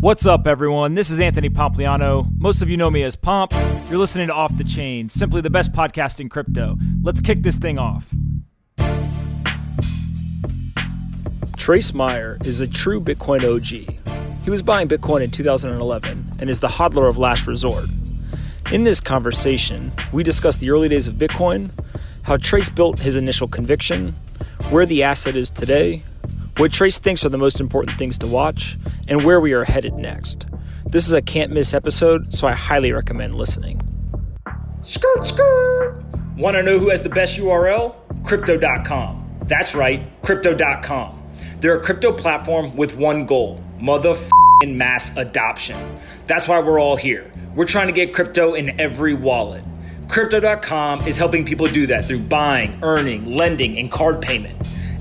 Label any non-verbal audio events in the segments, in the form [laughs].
What's up, everyone? This is Anthony Pompliano. Most of you know me as Pomp. You're listening to Off the Chain, simply the best podcast in crypto. Let's kick this thing off. Trace Mayer is a true Bitcoin OG. He was buying Bitcoin in 2011 and is the hodler of last resort. In this conversation, we discuss the early days of Bitcoin, how Trace built his initial conviction, where the asset is today, what Trace thinks are the most important things to watch, and where we are headed next. This is a can't miss episode, so I highly recommend listening. Skirt, skirt! Want to know who has the best URL? Crypto.com. That's right, Crypto.com. They're a crypto platform with one goal motherfucking mass adoption. That's why we're all here. We're trying to get crypto in every wallet. Crypto.com is helping people do that through buying, earning, lending, and card payment.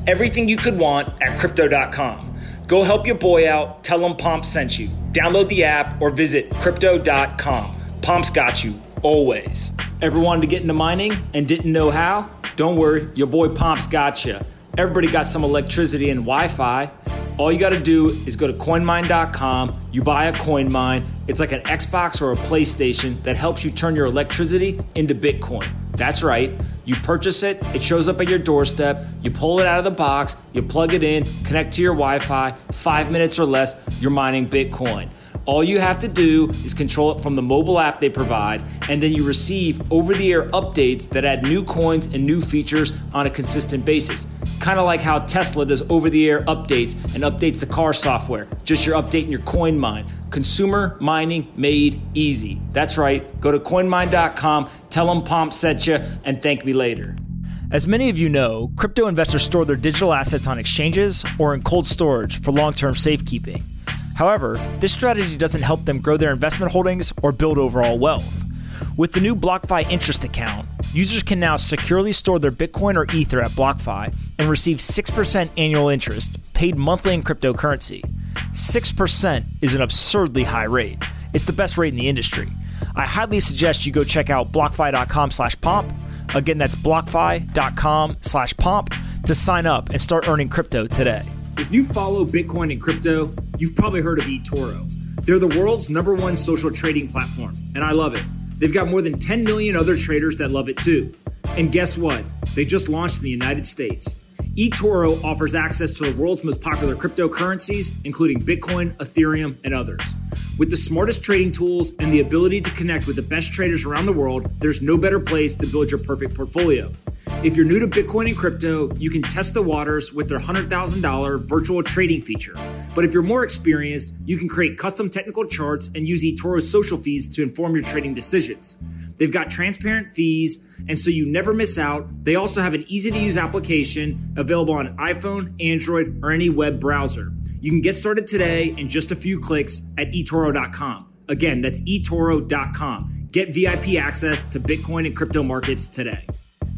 Everything you could want at crypto.com. Go help your boy out. Tell him Pomp sent you. Download the app or visit crypto.com. Pomp's got you always. Ever wanted to get into mining and didn't know how? Don't worry, your boy Pomp's got you. Everybody got some electricity and Wi Fi. All you got to do is go to coinmine.com. You buy a coin mine. It's like an Xbox or a PlayStation that helps you turn your electricity into Bitcoin. That's right. You purchase it, it shows up at your doorstep, you pull it out of the box, you plug it in, connect to your Wi Fi, five minutes or less, you're mining Bitcoin. All you have to do is control it from the mobile app they provide, and then you receive over the air updates that add new coins and new features on a consistent basis. Kind of like how Tesla does over the air updates and updates the car software. Just you're updating your coin mine. Consumer mining made easy. That's right. Go to coinmine.com, tell them Pomp sent you, and thank me later. As many of you know, crypto investors store their digital assets on exchanges or in cold storage for long term safekeeping. However, this strategy doesn't help them grow their investment holdings or build overall wealth. With the new BlockFi interest account, users can now securely store their Bitcoin or Ether at BlockFi and receive 6% annual interest paid monthly in cryptocurrency. 6% is an absurdly high rate. It's the best rate in the industry. I highly suggest you go check out blockfi.com slash pomp. Again, that's blockfi.com slash pomp to sign up and start earning crypto today. If you follow Bitcoin and crypto, you've probably heard of eToro. They're the world's number one social trading platform, and I love it. They've got more than 10 million other traders that love it too. And guess what? They just launched in the United States eToro offers access to the world's most popular cryptocurrencies, including Bitcoin, Ethereum, and others. With the smartest trading tools and the ability to connect with the best traders around the world, there's no better place to build your perfect portfolio. If you're new to Bitcoin and crypto, you can test the waters with their $100,000 virtual trading feature. But if you're more experienced, you can create custom technical charts and use eToro's social feeds to inform your trading decisions. They've got transparent fees, and so you never miss out. They also have an easy to use application available on iPhone, Android, or any web browser. You can get started today in just a few clicks at eToro.com. Again, that's eToro.com. Get VIP access to Bitcoin and crypto markets today.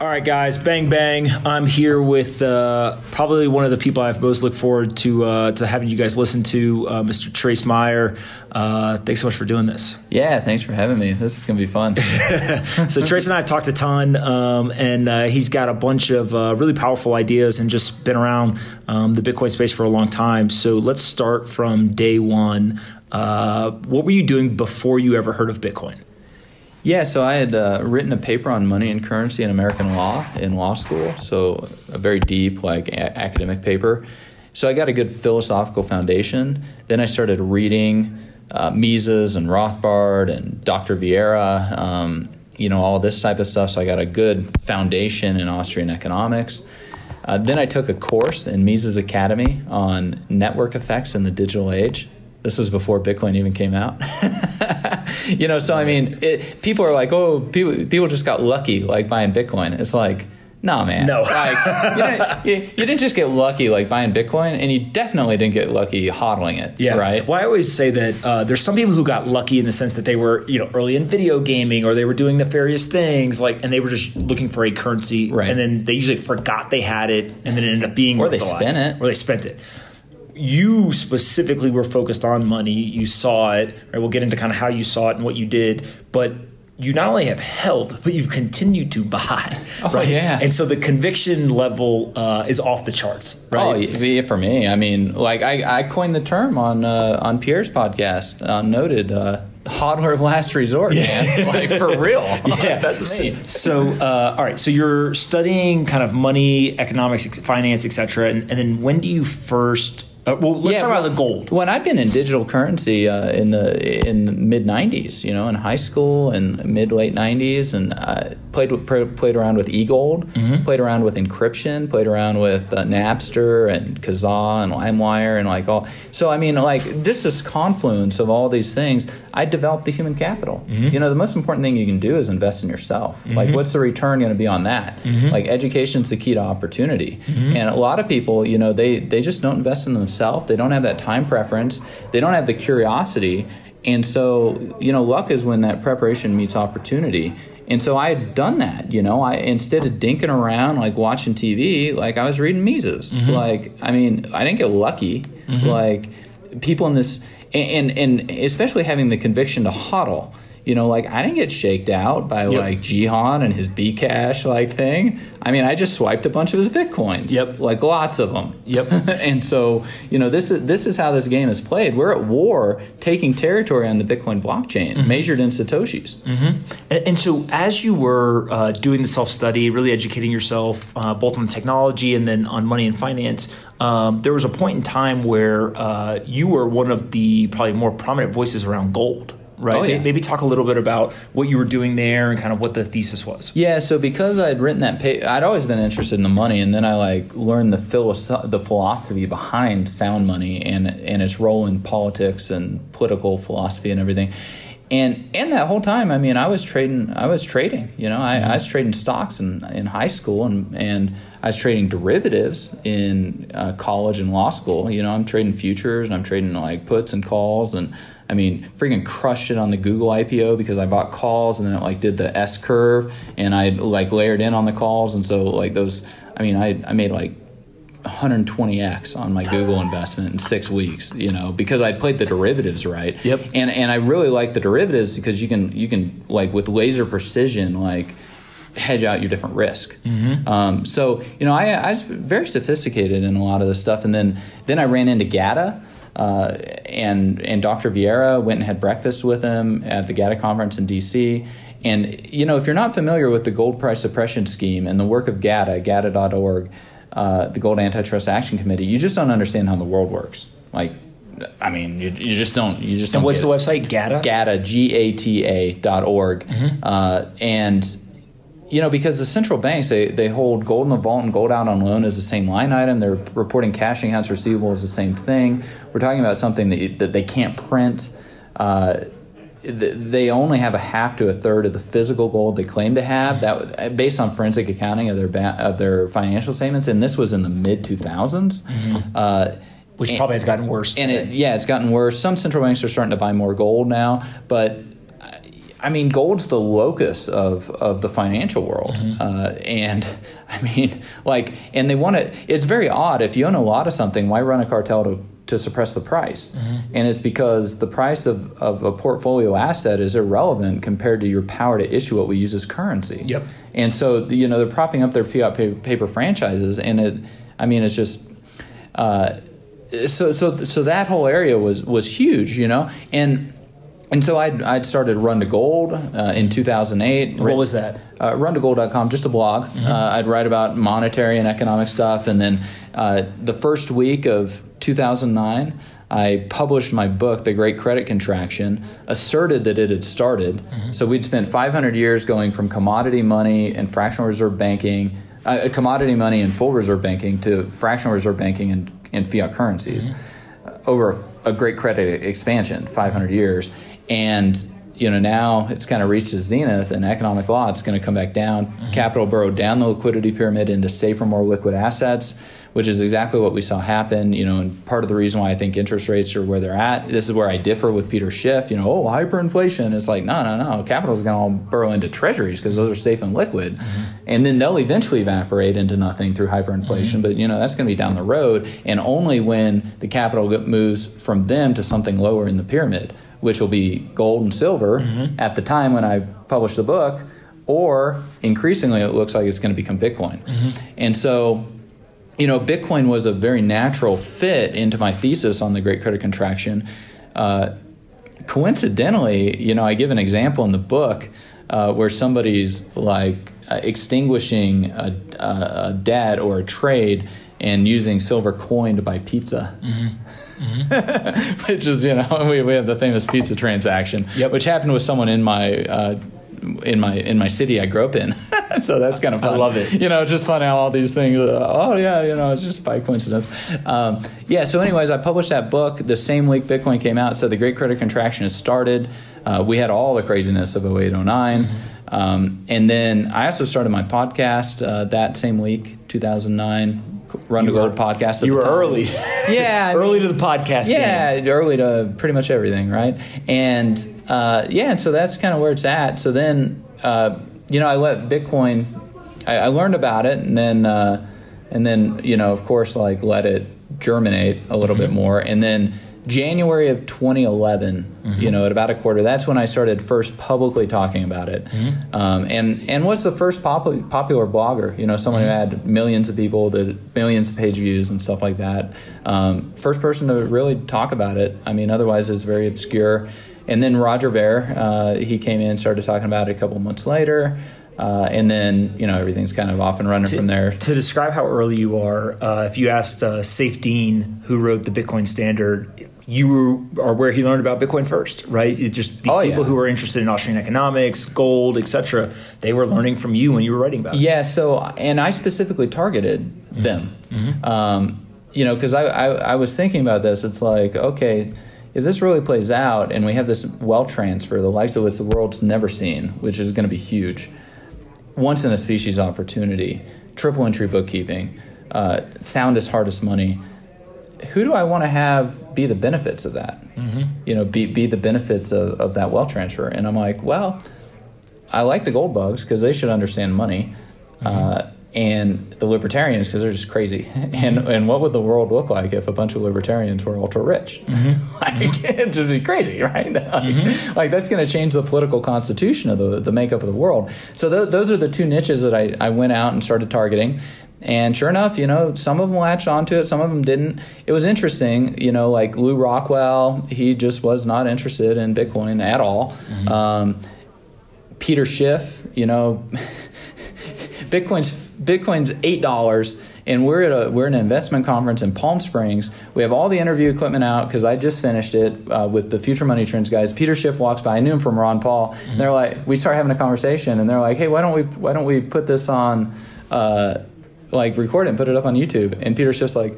All right, guys, bang bang! I'm here with uh, probably one of the people I've most looked forward to uh, to having you guys listen to, uh, Mr. Trace Mayer. Uh, thanks so much for doing this. Yeah, thanks for having me. This is gonna be fun. [laughs] so Trace and I talked a ton, um, and uh, he's got a bunch of uh, really powerful ideas and just been around um, the Bitcoin space for a long time. So let's start from day one. what were you doing before you ever heard of Bitcoin? Yeah, so I had uh, written a paper on money and currency in American law in law school, so a very deep, like a- academic paper. So I got a good philosophical foundation. Then I started reading uh, Mises and Rothbard and Dr. Vieira, um, you know, all this type of stuff. So I got a good foundation in Austrian economics. Uh, then I took a course in Mises Academy on network effects in the digital age. This was before Bitcoin even came out. [laughs] you know, so I mean, it, people are like, oh, people, people just got lucky like buying Bitcoin. It's like, No, man. No. like you didn't, [laughs] you, you didn't just get lucky like buying Bitcoin, and you definitely didn't get lucky hodling it. Yeah. Right. Well, I always say that uh, there's some people who got lucky in the sense that they were, you know, early in video gaming or they were doing nefarious things, like, and they were just looking for a currency, Right. and then they usually forgot they had it, and then it ended up being Or worth they a lot. spent it. or they spent it. You specifically were focused on money. You saw it. Right? We'll get into kind of how you saw it and what you did, but. You not only have held, but you've continued to buy, [laughs] Oh, right? yeah. And so the conviction level uh, is off the charts, right? Oh, yeah, for me, I mean, like I, I coined the term on uh, on Pierre's podcast, uh, noted uh, hodler of last resort, man. [laughs] like for real. [laughs] yeah, that's me. So, uh, all right. So you're studying kind of money, economics, finance, etc. And, and then when do you first? Uh, well, let's Yeah, talk about the gold. When I've been in digital currency uh, in the in the mid '90s, you know, in high school and mid late '90s, and uh, played with, played around with eGold, Mm-hmm. played around with encryption, played around with uh, Napster and Kazaa and LimeWire and like all. So I mean, like just this confluence of all these things, I developed the human capital. Mm-hmm. You know, the most important thing you can do is invest in yourself. Like, what's the return going to be on that? Mm-hmm. Like, education's the key to opportunity. And a lot of people, you know, they they just don't invest in themselves. They don't have that time preference. They don't have the curiosity. And so, you know, luck is when that preparation meets opportunity. And so I had done that, you know. I instead of dinking around like watching TV, like I was reading Mises. Mm-hmm. Like, I mean, I didn't get lucky. Mm-hmm. Like people in this and, and and especially having the conviction to hodl. You know, like I didn't get shaked out by Yep. like Jihan and his Bcash like thing. I mean, I just swiped a bunch of his bitcoins. Yep. like lots of them. Yep. [laughs] and so, you know, this is this is how this game is played. We're at war, taking territory on the Bitcoin blockchain, Mm-hmm. measured in satoshis. And, and so, as you were uh, doing the self study, really educating yourself, uh, both on technology and then on money and finance, um, there was a point in time where uh, you were one of the probably more prominent voices around gold. Right. Oh, yeah. Maybe talk a little bit about what you were doing there and kind of what the thesis was. Yeah, so because I'd written that paper, I'd always been interested in the money, and then I like learned the philosoph- the philosophy behind sound money and and its role in politics and political philosophy and everything. And and that whole time, I mean, I was trading. I was trading. You know, I, I was trading stocks in in high school, and and I was trading derivatives in uh, college and law school. You know, I'm trading futures and I'm trading like puts and calls and. I mean, freaking crushed it on the Google IPO because I bought calls and then it like did the S curve and I like layered in on the calls and so like those. I mean, I I made like 120x on my Google investment in six weeks, you know, because I played the derivatives right. Yep. And and I really like the derivatives because you can you can like with laser precision like hedge out your different risk. Um, so you know, I, I was very sophisticated in a lot of this stuff, and then then I ran into GATA. Uh, and and Dr. Vieira went and had breakfast with him at the GATA conference in D.C. And you know, if you're not familiar with the gold price suppression scheme and the work of GATA, GATA.org, uh, the Gold Antitrust Action Committee, you just don't understand how the world works. Like, I mean, you, you just don't. You just don't. And what's the it. website? GATA? GATA, G A T A dot org. Uh, and, you know, because the central banks, they, they hold gold in the vault and gold out on loan as the same line item. They're reporting cash and accounts receivable as the same thing. We're talking about something that, that they can't print. Uh, they only have a half to a third of the physical gold they claim to have that based on forensic accounting of their ba- of their financial statements and this was in the mid 2000s uh, Which and- probably has gotten worse. and it, yeah, it's gotten worse. Some central banks are starting to buy more gold now, but I mean, gold's the locus of, of the financial world, uh, and [laughs] I mean, like, and they want to. It's very odd if you own a lot of something, why run a cartel to to suppress the price? And it's because the price of, of a portfolio asset is irrelevant compared to your power to issue what we use as currency. Yep. And so, you know, they're propping up their fiat pa- paper franchises, and it, I mean, it's just. Uh, so so so that whole area was was huge, you know, and and so I'd, I'd started Run to Gold uh, in 2008. What was that? Uh, runtogold.com, just a blog. Uh, I'd write about monetary and economic stuff, and then uh, the first week of 2009. I published my book, The Great Credit Contraction, asserted that it had started. So we'd spent 500 years going from commodity money and fractional reserve banking, uh, commodity money and full reserve banking to fractional reserve banking and, and fiat currencies uh, over a, a great credit expansion, 500 years. And you know now it's kind of reached a zenith and economic law it's going to come back down. Mm-hmm. Capital burrowed down the liquidity pyramid into safer more liquid assets which is exactly what we saw happen you know and part of the reason why i think interest rates are where they're at this is where i differ with peter schiff you know oh hyperinflation. It's like no no no. Capital is going to all burrow into treasuries because those are safe and liquid. Mm-hmm. And then they'll eventually evaporate into nothing through hyperinflation. Mm-hmm. But you know that's going to be down the road. And only when the capital moves from them to something lower in the pyramid which will be gold and silver mm-hmm. at the time when I publish the book, or increasingly it looks like it's going to become Bitcoin. And so, you know, Bitcoin was a very natural fit into my thesis on the Great Credit Contraction. Uh, coincidentally, you know, I give an example in the book uh, where somebody's like uh, extinguishing a, a, a debt or a trade and using silver coin to buy pizza. [laughs] which is you know [laughs] we, we have the famous pizza transaction, Yep. which happened with someone in my. In my in my city I grew up in, [laughs] so that's kind of fun. love it. You know, just fun how all these things. Uh, oh yeah, you know, it's just by coincidence. Um, yeah. So, anyways, I published that book the same week Bitcoin came out. So the Great Credit Contraction has started. Uh, we had all the craziness of 08, 09. Mm-hmm. Um, and then I also started my podcast uh, that same week, 2009. Run to were- Gold podcast. at You the were time. early. [laughs] [laughs] Yeah, early mean- to the podcast yeah, game. early to pretty much everything, right? And uh, yeah, and so that's kind of where it's at. So then, uh, you know, I let Bitcoin. I, I learned about it, and then, uh, and then, you know, of course, like let it germinate a little bit more, and then. January of 2011, you know, at about a quarter, that's when I started first publicly talking about it. Um, and and was the first pop- popular blogger, you know, someone who had millions of people, that millions of page views and stuff like that. Um, first person to really talk about it. I mean, otherwise it's very obscure. And then Roger Ver, uh, he came in and started talking about it a couple months later. Uh, and then, you know, everything's kind of off and running from there. To describe how early you are, uh, if you asked uh, Saifedean, who wrote the Bitcoin Standard, you were, are where he learned about Bitcoin first, right? It just these Oh, people yeah. who are interested in Austrian economics, gold, etc. They were learning from you when you were writing about it. Yeah, so and I specifically targeted them. Um, you know, because I, I I was thinking about this. It's like okay, if this really plays out, and we have this wealth transfer, the likes of which the world's never seen, which is going to be huge, once in a species opportunity, triple entry bookkeeping, uh, hard as money. Who do I want to have be the benefits of that? Mm-hmm. You know, be be the benefits of, of that wealth transfer. And I'm like, well, I like the gold bugs because they should understand money, mm-hmm. uh, and the libertarians because they're just crazy. [laughs] and and what would the world look like if a bunch of libertarians were ultra rich? Mm-hmm. [laughs] like [laughs] it'd be crazy, right? like, like, that's going to change the political constitution of the the makeup of the world. So th- those are the two niches that I, I went out and started targeting. And sure enough, you know, some of them latched onto it, some of them didn't. It was interesting, you know, like Lew Rockwell, he just was not interested in Bitcoin at all. Um, Peter Schiff, you know, [laughs] Bitcoin's Bitcoin's eight dollars, and we're at a we're at an investment conference in Palm Springs. We have all the interview equipment out because I just finished it uh, with the Future Money Trends guys. Peter Schiff walks by. I knew him from Ron Paul. And they're like, we start having a conversation, and they're like, hey, why don't we why don't we put this on, uh, like record it and put it up on YouTube? And Peter's just like.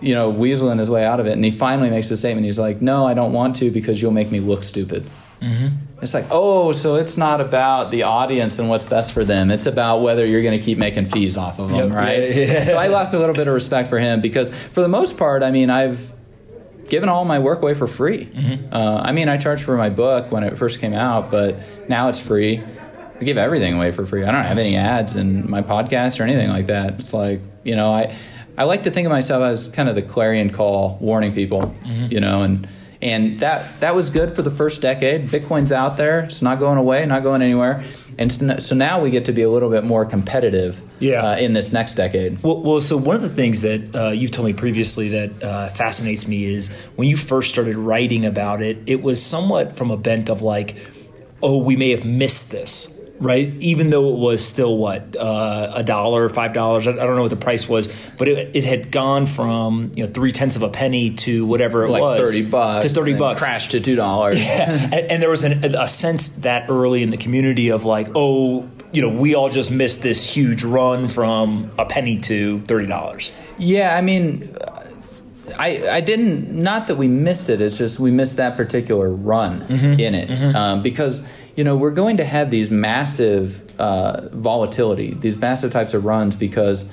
You know, weaseling his way out of it, and he finally makes a statement. He's like, "No, I don't want to because you'll make me look stupid." It's like, oh, so it's not about the audience and what's best for them. It's about whether you're going to keep making fees off of them, Yep, right? yeah, yeah. So I lost a little bit of respect for him because, for the most part, I mean, I've given all my work away for free. Mm-hmm. Uh, I mean, I charged for my book when it first came out, but now it's free. I give everything away for free. I don't have any ads in my podcast or anything like that. It's like, you know, I I like to think of myself as kind of the clarion call warning people, Mm-hmm. you know, and and that that was good for the first decade. Bitcoin's out there; it's not going away, not going anywhere, and so so now we get to be a little bit more competitive, Yeah. uh, in this next decade. Well, well, so one of the things that uh, you've told me previously that uh, fascinates me is when you first started writing about it, it was somewhat from a bent of like, oh, we may have missed this, right? Even though it was still what uh, a dollar, five dollars, I I don't know what the price was, but it, it had gone from you know three tenths of a penny to whatever it Like was thirty bucks to thirty bucks, crashed to two dollars. [laughs] and, and there was an, a sense that early in the community of like, oh, you know, we all just missed this huge run from a penny to thirty dollars. Yeah, I mean, uh, I, I didn't not that we missed it it's just we missed that particular run Mm-hmm. in it um, because you know we're going to have these massive uh, volatility these massive types of runs because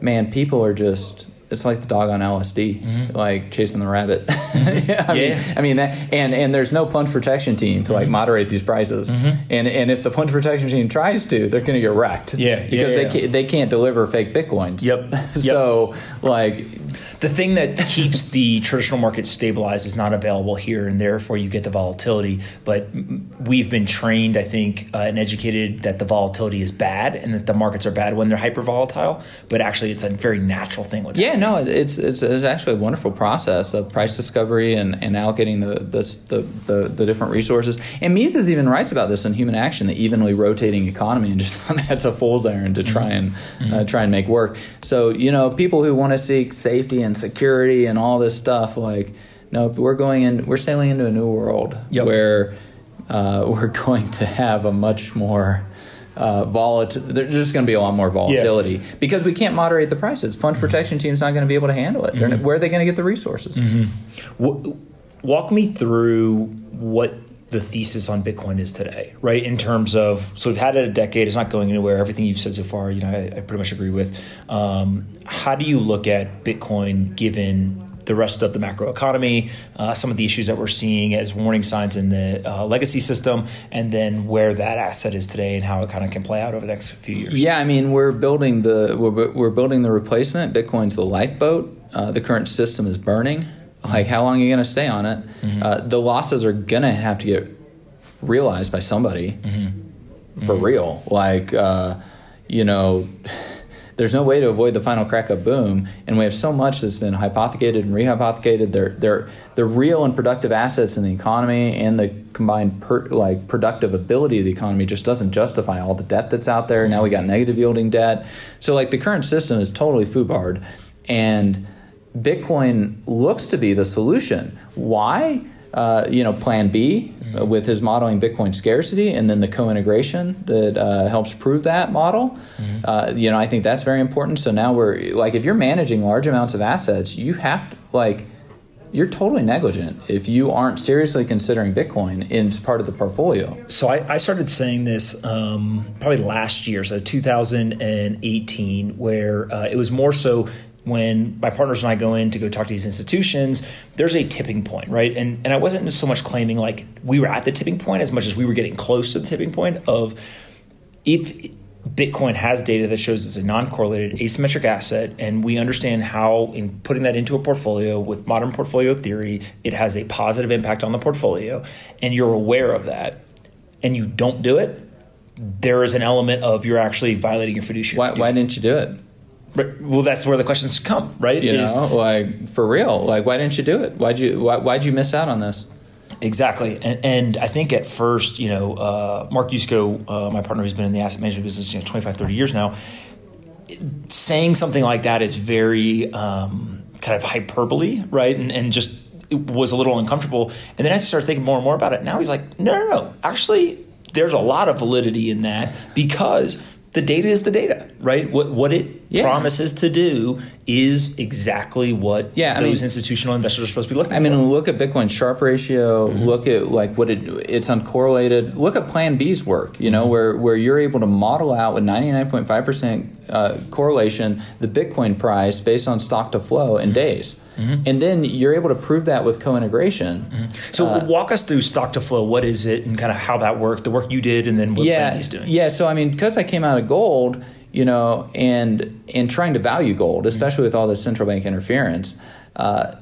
man people are just it's like the dog on LSD like chasing the rabbit [laughs] yeah, I Mm-hmm. Yeah. mean, I mean that and and there's no plunge protection team to like Mm-hmm. moderate these prices and and if the plunge protection team tries to they're going to get wrecked Yeah, yeah, because yeah. they can't, they can't deliver fake bitcoins Yep. [laughs] Yep. so like the thing that keeps the traditional market stabilized is not available here, and therefore you get the volatility. But we've been trained, I think, uh, and educated that the volatility is bad and that the markets are bad when they're hyper volatile. But actually, it's a very natural thing. What's Yeah, no, it's, it's it's actually a wonderful process of price discovery and, and allocating the the, the the the different resources. And Mises even writes about this in Human Action, the evenly rotating economy, and just [laughs] that's a fool's errand to try and uh, try and make work. So you know, people who want to seek safety and security and all this stuff, like no, we're going in, we're sailing into a new world Yep. where uh, [laughs] we're going to have a much more uh, volatile. There's just going to be a lot more volatility because we can't moderate the prices. Plunge protection team's not going to be able to handle it. Not- where are they going to get the resources? W- walk me through what the thesis on Bitcoin is today, right? In terms of, so we've had it a decade, it's not going anywhere. Everything you've said so far, you know, I, I pretty much agree with. Um, how do you look at Bitcoin given the rest of the macroeconomy, uh, some of the issues that we're seeing as warning signs in the uh, legacy system, and then where that asset is today and how it kind of can play out over the next few years? Yeah, I mean we're building the we're, we're building the replacement. Bitcoin's the lifeboat. Uh, the current system is burning. Like how long are you going to stay on it? Uh, the losses are going to have to get realized by somebody for real. Like uh, you know. [sighs] There's no way to avoid the final crack of boom, and we have so much that's been hypothecated and rehypothecated. They're they're the real and productive assets in the economy and the combined per, like productive ability of the economy just doesn't justify all the debt that's out there. Now we got negative yielding debt, so like the current system is totally foobarred, and Bitcoin looks to be the solution. Why? Uh, you know, Plan B uh, with his modeling Bitcoin scarcity, and then the co-integration that uh, helps prove that model. Uh, you know, I think that's very important. So now we're like, if you're managing large amounts of assets, you have to like. You're totally negligent if you aren't seriously considering Bitcoin in part of the portfolio. So I, I started saying this um, probably last year, so 2018, where uh, it was more so when my partners and I go in to go talk to these institutions, there's a tipping point, right? And and I wasn't so much claiming like we were at the tipping point as much as we were getting close to the tipping point of if Bitcoin has data that shows it's a non-correlated asymmetric asset, and we understand how in putting that into a portfolio with modern portfolio theory, it has a positive impact on the portfolio, and you're aware of that, and you don't do it, there is an element of you're actually violating your fiduciary. Why, why didn't you do it? Right. Well, that's where the questions come, right? You Is- know, like for real. Like, why didn't you do it? Why'd you why, Why'd you miss out on this? Exactly, and, and I think at first, you know, uh, Mark Yusko, uh, my partner who's been in the asset management business, you know, 25, 30 years now, saying something like that is very um, kind of hyperbole, right? And, and just it was a little uncomfortable. And then as I started thinking more and more about it, now he's like, no, no, no. Actually, there's a lot of validity in that because the data is the data, right? What what it Yeah. promises to do is exactly what Yeah, those mean- institutional investors are supposed to be looking I for. mean, look at Bitcoin Sharpe ratio. Mm-hmm. Look at like what it it's uncorrelated. Look at Plan B's work. You know, Mm-hmm. where where you're able to model out with 99.5 percent uh, correlation the Bitcoin price based on stock to flow Mm-hmm. in days, and then you're able to prove that with co-integration. So Uh, walk us through stock to flow. What is it, and kind of how that worked, the work you did, and then what yeah, Brandy's doing. Yeah, so I mean, because I came out of gold, you know, and and trying to value gold, especially with all this central bank interference, uh,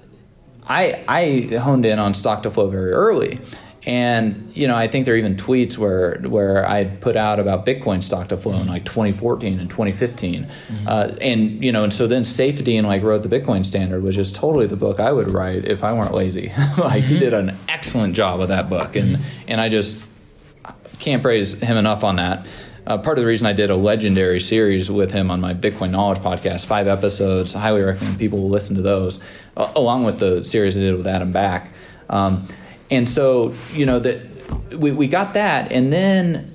I I honed in on stock to flow very early. And you know, I think there are even tweets where where I put out about Bitcoin stock to flow in like 2014 and 2015, uh, and you know, and so then Saifedean like wrote the Bitcoin Standard, which is totally the book I would write if I weren't lazy. [laughs] like he did an excellent job with that book, and and I just can't praise him enough on that. Uh, part of the reason I did a legendary series with him on my Bitcoin Knowledge podcast, five episodes. I highly recommend people listen to those, uh, along with the series I did with Adam Back. Um, and so, you know, that we, we got that, and then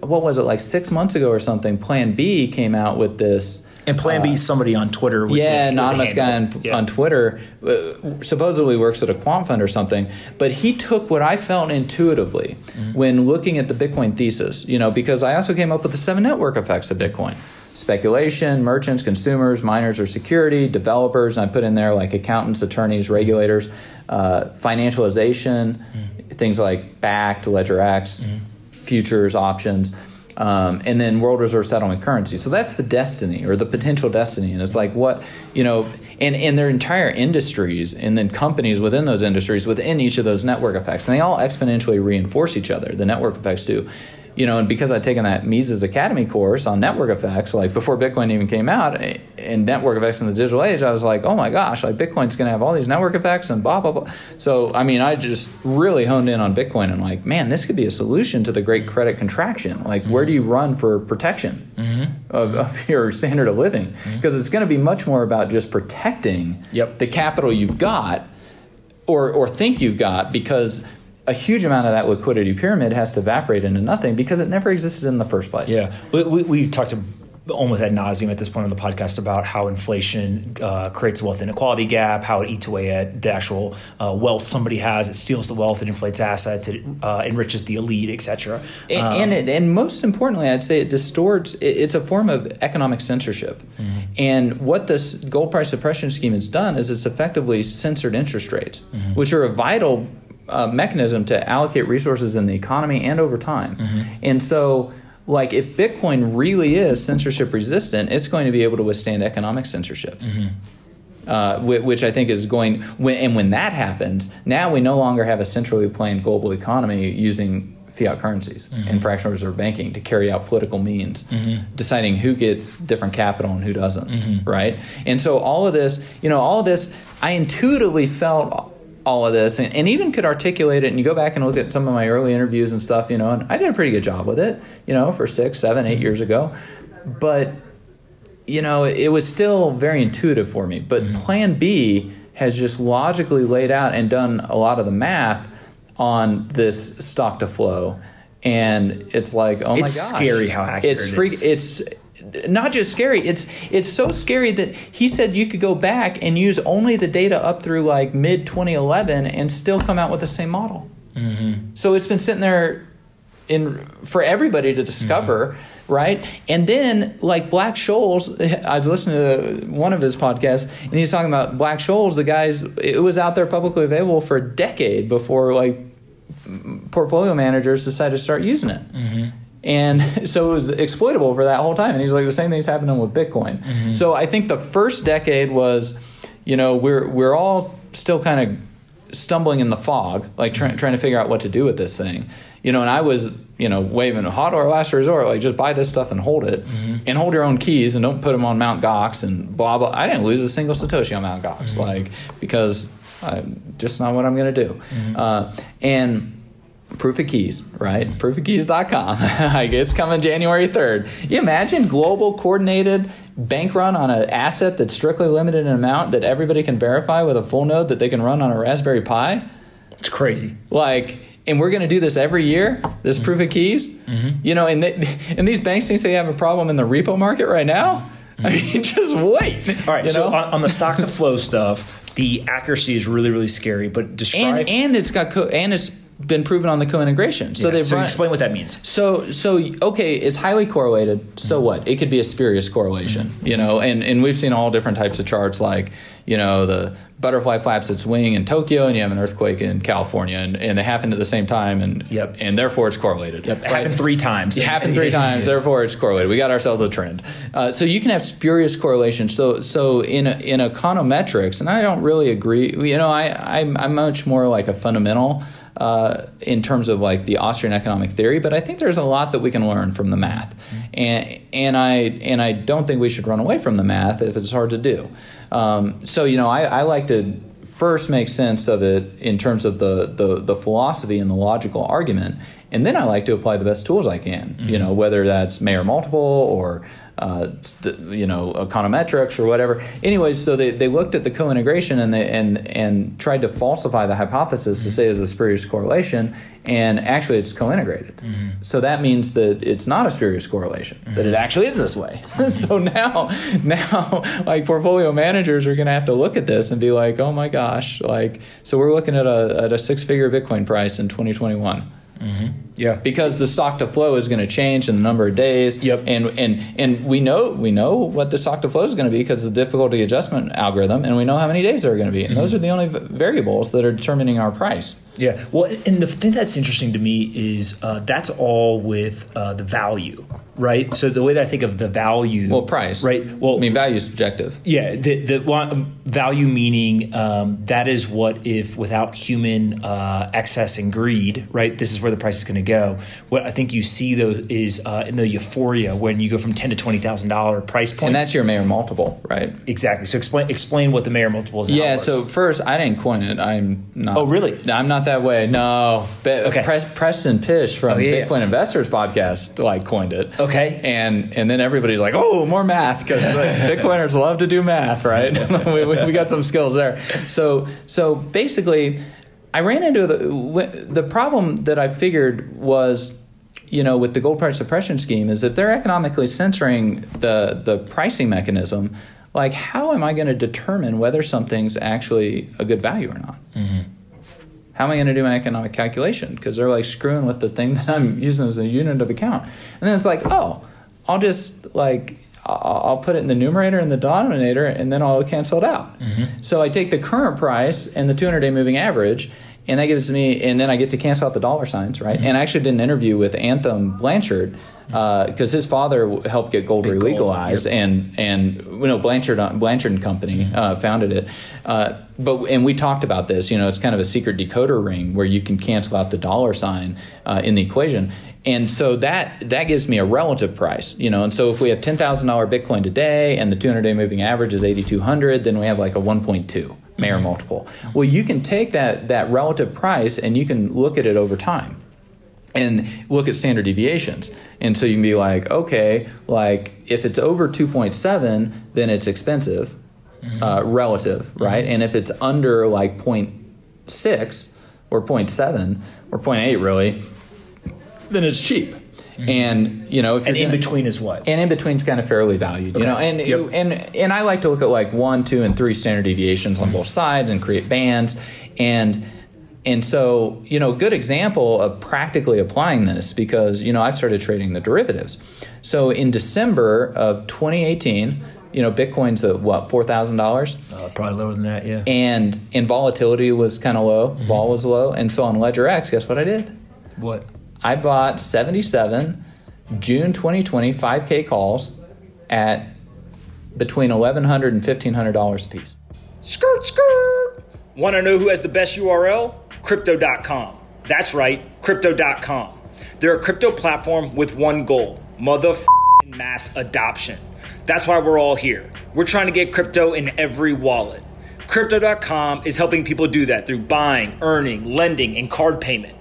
what was it like six months ago or something? Plan B came out with this And Plan B is somebody on Twitter. With yeah, the anonymous guy on. Yeah. on Twitter uh, supposedly works at a quant fund or something. But he took what I felt intuitively Mm-hmm. when looking at the Bitcoin thesis, you know, because I also came up with the seven network effects of Bitcoin speculation, merchants, consumers, miners or security, developers, and I put in there like accountants, attorneys, regulators, uh, financialization, Mm-hmm. things like Bakkt, ledger X, futures, options. Um, and then world reserve settlement currency. So that's the destiny or the potential destiny. And it's like what, you know, and, and their entire industries and then companies within those industries within each of those network effects. And they all exponentially reinforce each other. The network effects do. You know, and because I'd taken that Mises Academy course on network effects, like before Bitcoin even came out, eh, and network effects in the digital age, I was like, oh my gosh, like Bitcoin's going to have all these network effects and blah, blah, blah. So, I mean, I just really honed in on Bitcoin and like, man, this could be a solution to the great credit contraction. Like, where do you run for protection of, of your standard of living? Because it's going to be much more about just protecting Yep. the capital you've got or, or think you've got because a huge amount of that liquidity pyramid has to evaporate into nothing because it never existed in the first place. Yeah, we, we, we've talked to almost ad nauseum at this point on the podcast about how inflation uh, creates a wealth inequality gap, how it eats away at the actual uh, wealth somebody has. It steals the wealth, it inflates assets, it uh, enriches the elite, etc. And, and, it, and most importantly, I'd say it distorts. it- It's a form of economic censorship. And what this gold price suppression scheme has done is it's effectively censored interest rates, which are a vital uh, mechanism to allocate resources in the economy and over time. Mm-hmm. And so, like, if Bitcoin really is censorship resistant, it's going to be able to withstand economic censorship. Mm-hmm. Uh, which I think is going, when, and when that happens, now we no longer have a centrally planned global economy using fiat currencies mm-hmm. and fractional reserve banking to carry out political means, deciding who gets different capital and who doesn't, right? And so all of this, you know, all of this, I intuitively felt all of this and, and even could articulate it and you go back and look at some of my early interviews and stuff you know and i did a pretty good job with it you know for six seven eight years ago but you know, it was still very intuitive for me. But mm-hmm. Plan B has just logically laid out and done a lot of the math on this stock to flow, and it's like, oh It's my gosh, scary how accurate it's it freak- is. It's not just scary. It's it's so scary that he said you could go back and use only the data up through like mid 2011 and still come out with the same model. Mm-hmm. So it's been sitting there in for everybody to discover, mm-hmm. right? And then like Black Scholes, I was listening to one of his podcasts, and he's talking about Black Scholes. The guys, it was out there publicly available for a decade before like portfolio managers decided to start using it. Mm-hmm. And [laughs] so it was exploitable for that whole time. And he's like, the same thing's happening with Bitcoin. Mm-hmm. So I think the first decade was, you know, we're we're all still kind of stumbling in the fog, like trying mm-hmm. trying to figure out what to do with this thing. You know, and I was, you know, waving a hot or last resort, like just buy this stuff and hold it, mm-hmm. and hold your own keys and don't put them on Mount Gox and blah blah. I didn't lose a single satoshi on Mount Gox, like because I'm just not what I'm going to do. Uh, and Proof of Keys, right? Proofofkeys.com. like [laughs] it's coming January 3rd. You imagine global coordinated bank run on an asset that's strictly limited in amount that everybody can verify with a full node that they can run on a Raspberry Pi? It's crazy. Like, and we're going to do this every year. This proof of keys, mm-hmm. you know, and they, [laughs] and these banks think they have a problem in the repo market right now. I mean, mm-hmm. just wait. All right, you so know? on, on the stock to flow stuff, the accuracy is really, really scary. But describe. and and it's got co- and it's been proven on the co-integration. So Yeah, they've so run, explain what that means. So so okay, it's highly correlated. So what? It could be a spurious correlation, you know. And and we've seen all different types of charts, like you know the butterfly flaps its wing in Tokyo, and you have an earthquake in California, and, and they happened at the same time, and Yep. and therefore it's correlated. Yep, it happened three times. It happened three [laughs] times, therefore it's correlated. We got ourselves a trend. Uh, so you can have spurious correlation. So so in a, in econometrics, and I don't really agree. You know, I I'm, I'm much more like a fundamental uh, in terms of like the Austrian economic theory, but I think there's a lot that we can learn from the math, and and I and I don't think we should run away from the math if it's hard to do. Um, so you know, I, I like to first make sense of it in terms of the, the the philosophy and the logical argument, and then I like to apply the best tools I can. You know, whether that's Mayer multiple or uh, you know, econometrics or whatever. Anyways, so they, they looked at the co-integration and they and and tried to falsify the hypothesis mm-hmm. to say it's a spurious correlation, and actually it's co-integrated. Mm-hmm. So that means that it's not a spurious correlation; mm-hmm. that it actually is this way. [laughs] so now, now, like portfolio managers are going to have to look at this and be like, "Oh my gosh!" Like, so we're looking at a at a six-figure Bitcoin price in 2021. Mm-hmm. Yeah, because the stock to flow is going to change in the number of days. Yep. and and and we know we know what the stock to flow is going to be because of the difficulty adjustment algorithm, and we know how many days they're going to be, and mm-hmm. those are the only variables that are determining our price. Yeah, well, and the thing that's interesting to me is uh, that's all with uh, the value, right? So the way that I think of the value, well, price, right? Well, I mean, value is subjective. Yeah, the the um, value meaning um, that is what if without human uh, excess and greed, right? This is where the price is going to go. What I think you see though is uh, in the euphoria when you go from ten to twenty thousand dollar price points, and that's your Mayer multiple, right? Exactly. So explain explain what the Mayer multiple is. Yeah. So first, I didn't coin it. I'm not. Oh, really? I'm not that way. No, but okay. Pres- Preston Pysh from oh, yeah, Bitcoin yeah. Investors podcast like coined it. Okay, and and then everybody's like, oh, more math because [laughs] Bitcoiners love to do math, right? [laughs] we, we, we got some skills there. So so basically, I ran into the the problem that I figured was you know, with the gold price suppression scheme is if they're economically censoring the the pricing mechanism, like how am I going to determine whether something's actually a good value or not? Mm-hmm how am I going to do my economic calculation? Because they're like screwing with the thing that I'm using as a unit of account. And then it's like, oh, I'll just like I'll put it in the numerator and the denominator, and then I'll cancel it out. Mm-hmm. So I take the current price and the 200 day moving average, and that gives me, and then I get to cancel out the dollar signs, right? Mm-hmm. And I actually did an interview with anthem Blanchard because uh, his father helped get gold Big relegalized, gold. and and you know Blanchard Blanchard and Company mm-hmm. uh, founded it. Uh, but and we talked about this. You know, it's kind of a secret decoder ring where you can cancel out the dollar sign uh, in the equation, and so that that gives me a relative price. You know, and so if we have ten thousand dollar Bitcoin today, and the two hundred day moving average is eighty two hundred, then we have like a one point two. Mayer mm-hmm. multiple. Well, you can take that that relative price and you can look at it over time and look at standard deviations. And so you can be like, okay, like if it's over 2.7, then it's expensive, mm-hmm. uh, relative, right? Mm-hmm. And if it's under like 0.6 or 0.7 or 0.8, really, then it's cheap. Mm-hmm. And you know, if and in gonna, between is what? And in between is kind of fairly valued, okay. you know. And yep. and and I like to look at like one, two, and three standard deviations on both sides and create bands. And and so, you know, good example of practically applying this because, you know, I've started trading the derivatives. So in December of 2018, you know, Bitcoin's at what, $4,000? Uh, probably lower than that, yeah. And, and volatility was kind of low, mm-hmm. vol was low. And so on Ledger X, guess what I did? What? I bought 77 June 2020 5K calls at between $1,100 and $1,500 a piece. Skirt, skirt. Want to know who has the best URL? Crypto.com. That's right, Crypto.com. They're a crypto platform with one goal motherfucking mass adoption. That's why we're all here. We're trying to get crypto in every wallet. Crypto.com is helping people do that through buying, earning, lending, and card payment.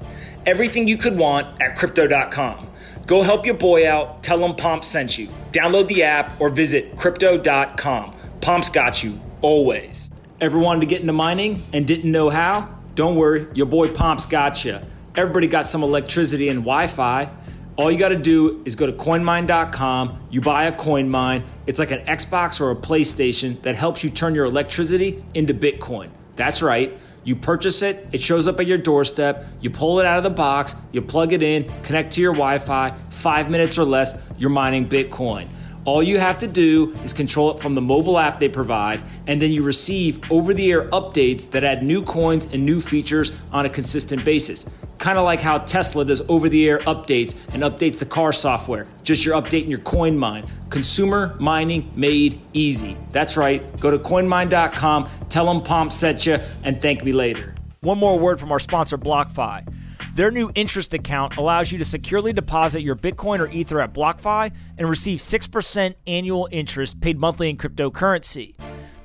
Everything you could want at Crypto.com. Go help your boy out. Tell him Pomp sent you. Download the app or visit Crypto.com. Pomp's got you, always. Ever wanted to get into mining and didn't know how? Don't worry, your boy Pomp's got you. Everybody got some electricity and Wi Fi. All you got to do is go to coinmine.com. You buy a coin mine. It's like an Xbox or a PlayStation that helps you turn your electricity into Bitcoin. That's right. You purchase it, it shows up at your doorstep, you pull it out of the box, you plug it in, connect to your Wi Fi, five minutes or less, you're mining Bitcoin. All you have to do is control it from the mobile app they provide, and then you receive over the air updates that add new coins and new features on a consistent basis. Kind of like how Tesla does over the air updates and updates the car software. Just you're updating your coin mine. Consumer mining made easy. That's right. Go to coinmine.com, tell them Pomp sent you, and thank me later. One more word from our sponsor, BlockFi. Their new interest account allows you to securely deposit your Bitcoin or Ether at BlockFi and receive 6% annual interest paid monthly in cryptocurrency.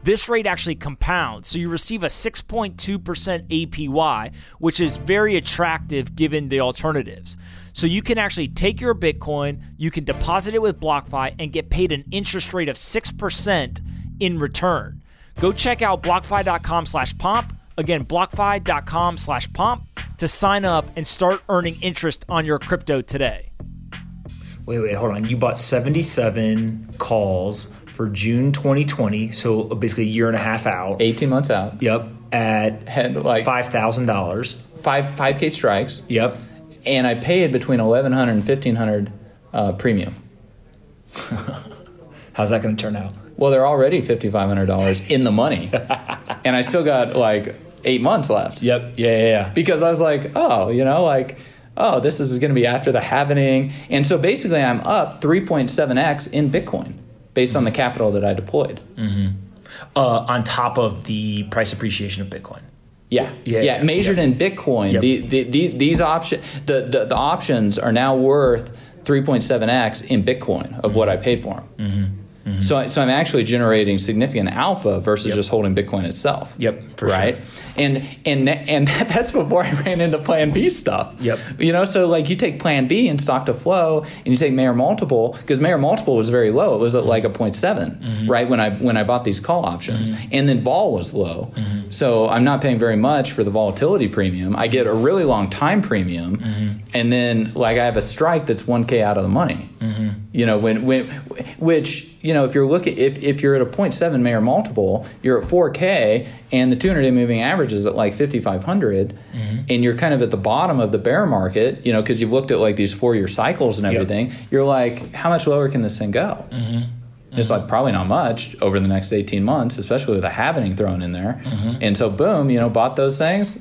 This rate actually compounds, so you receive a 6.2% APY, which is very attractive given the alternatives. So you can actually take your Bitcoin, you can deposit it with BlockFi, and get paid an interest rate of 6% in return. Go check out blockfi.com slash pomp. Again, blockfi.com slash pomp to sign up and start earning interest on your crypto today. Wait, wait, hold on. You bought 77 calls for June 2020, so basically a year and a half out. 18 months out. Yep, at Had like $5,000. five 5K strikes. Yep. And I paid between 1100 and 1500 uh, premium. [laughs] How's that going to turn out? Well, they're already $5,500 in the money. [laughs] and I still got like eight months left. Yep. Yeah, yeah, yeah. because I was like, oh, you know, like, oh, this is going to be after the halvening. And so basically, I'm up 3.7x in Bitcoin based on the mm-hmm. capital that I deployed. Mm-hmm. Uh, on top of the price appreciation of Bitcoin. Yeah, Yeah, yeah, yeah, measured yeah. in Bitcoin, Yep. the, the, the, these option the, the, the options are now worth 3.7x in Bitcoin of what mm-hmm. I paid for them. Mm-hmm. So, I, so I'm actually generating significant alpha versus Yep. just holding Bitcoin itself. Yep, for right. And and and [laughs] that's before I ran into Plan B stuff. Yep. You know, so like you take Plan B and stock to flow, and you take Mayer multiple because Mayer multiple was very low. It was at like a 0.7, mm-hmm. right when I when I bought these call options, mm-hmm. and then vol was low. So I'm not paying very much for the volatility premium. I get a really long time premium, and then like I have a strike that's 1k out of the money. You know, when when which you know if you're looking if if you're at a 0.7 Mayer multiple, you're at 4k, and the 200 day moving average is at like 5500, mm-hmm. and you're kind of at the bottom of the bear market. You know, because you've looked at like these four year cycles and Yep. everything. You're like, how much lower can this thing go? Mm-hmm. It's like probably not much over the next 18 months, especially with a halving thrown in there. Mm-hmm. And so, boom, you know, bought those things.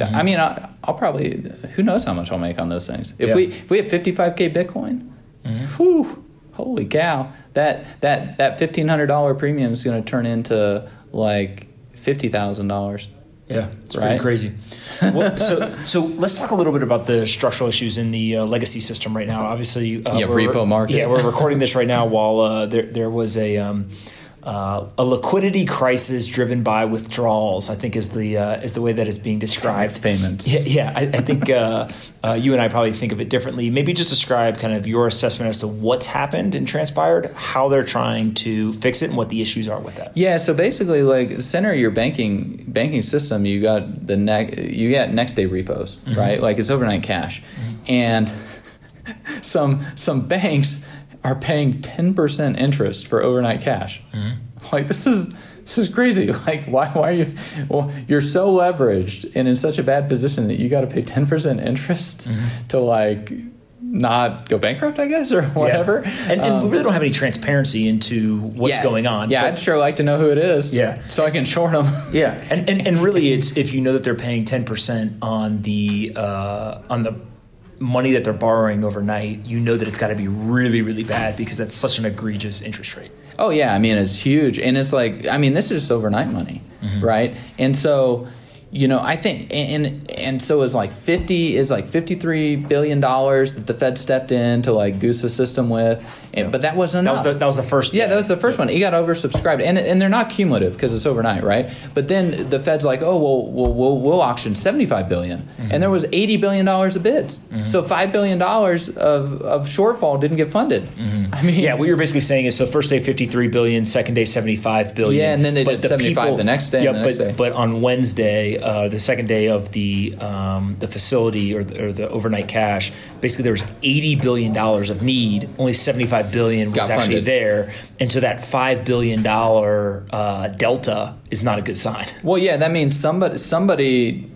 I mean, I, I'll probably, who knows how much I'll make on those things. If Yeah. we if we have 55k Bitcoin, whew, holy cow, that that that $1,500 premium is going to turn into like $50,000. Yeah, it's Right? pretty crazy. [laughs] well, so, so let's talk a little bit about the structural issues in the uh, legacy system right now. Obviously, uh, Yeah, repo market. Yeah, we're recording this right now while uh, there there was a. Um, uh, a liquidity crisis driven by withdrawals, I think, is the uh, is the way that it's being described. Tax payments. Yeah, yeah. I, I think uh, uh, you and I probably think of it differently. Maybe just describe kind of your assessment as to what's happened and transpired, how they're trying to fix it, and what the issues are with that. Yeah, so basically, like center of your banking banking system, you got the next you get next day repos, right? Like it's overnight cash, and [laughs] some some banks are paying ten percent interest for overnight cash. Mm-hmm. Like this is this is crazy. [laughs] Like why why are you? Well, you're so leveraged and in such a bad position that you got to pay ten percent interest mm-hmm. to like not go bankrupt, I guess, or whatever. Yeah. And, and we really don't um, have any transparency into what's Yeah. going on. Yeah, I'd sure like to know who it is. Yeah. so I can short them. [laughs] Yeah, and, and and really, it's if you know that they're paying ten percent on the uh, on the money that they're borrowing overnight, you know that it's got to be really really bad because that's such an egregious interest rate. Oh yeah, I mean it's huge, and it's like I mean this is just overnight money, mm-hmm. right? And so, you know, I think and and so is like fifty is like fifty three billion dollars that the Fed stepped in to like goose the system with, and, but that wasn't That enough. was the that was the first. Yeah, day. that was the first one. He got oversubscribed, and and they're not cumulative because it's overnight, right? But then the Fed's like, oh, well, we'll we'll, we'll auction seventy five billion, and there was eighty billion dollars of bids. So five billion dollars of of shortfall didn't get funded. I mean, Yeah, what you're basically saying is so first day 53 billion, second day 75 billion. Yeah, and then they but did 75 the next day Yeah, the but day. but on Wednesday, uh, the second day of the um, the facility or the, or the overnight cash, basically there was 80 billion dollars of need. Only 75 billion was Got actually funded. there, and so that five billion dollar uh, delta is not a good sign. [laughs] Well, yeah, that means somebody somebody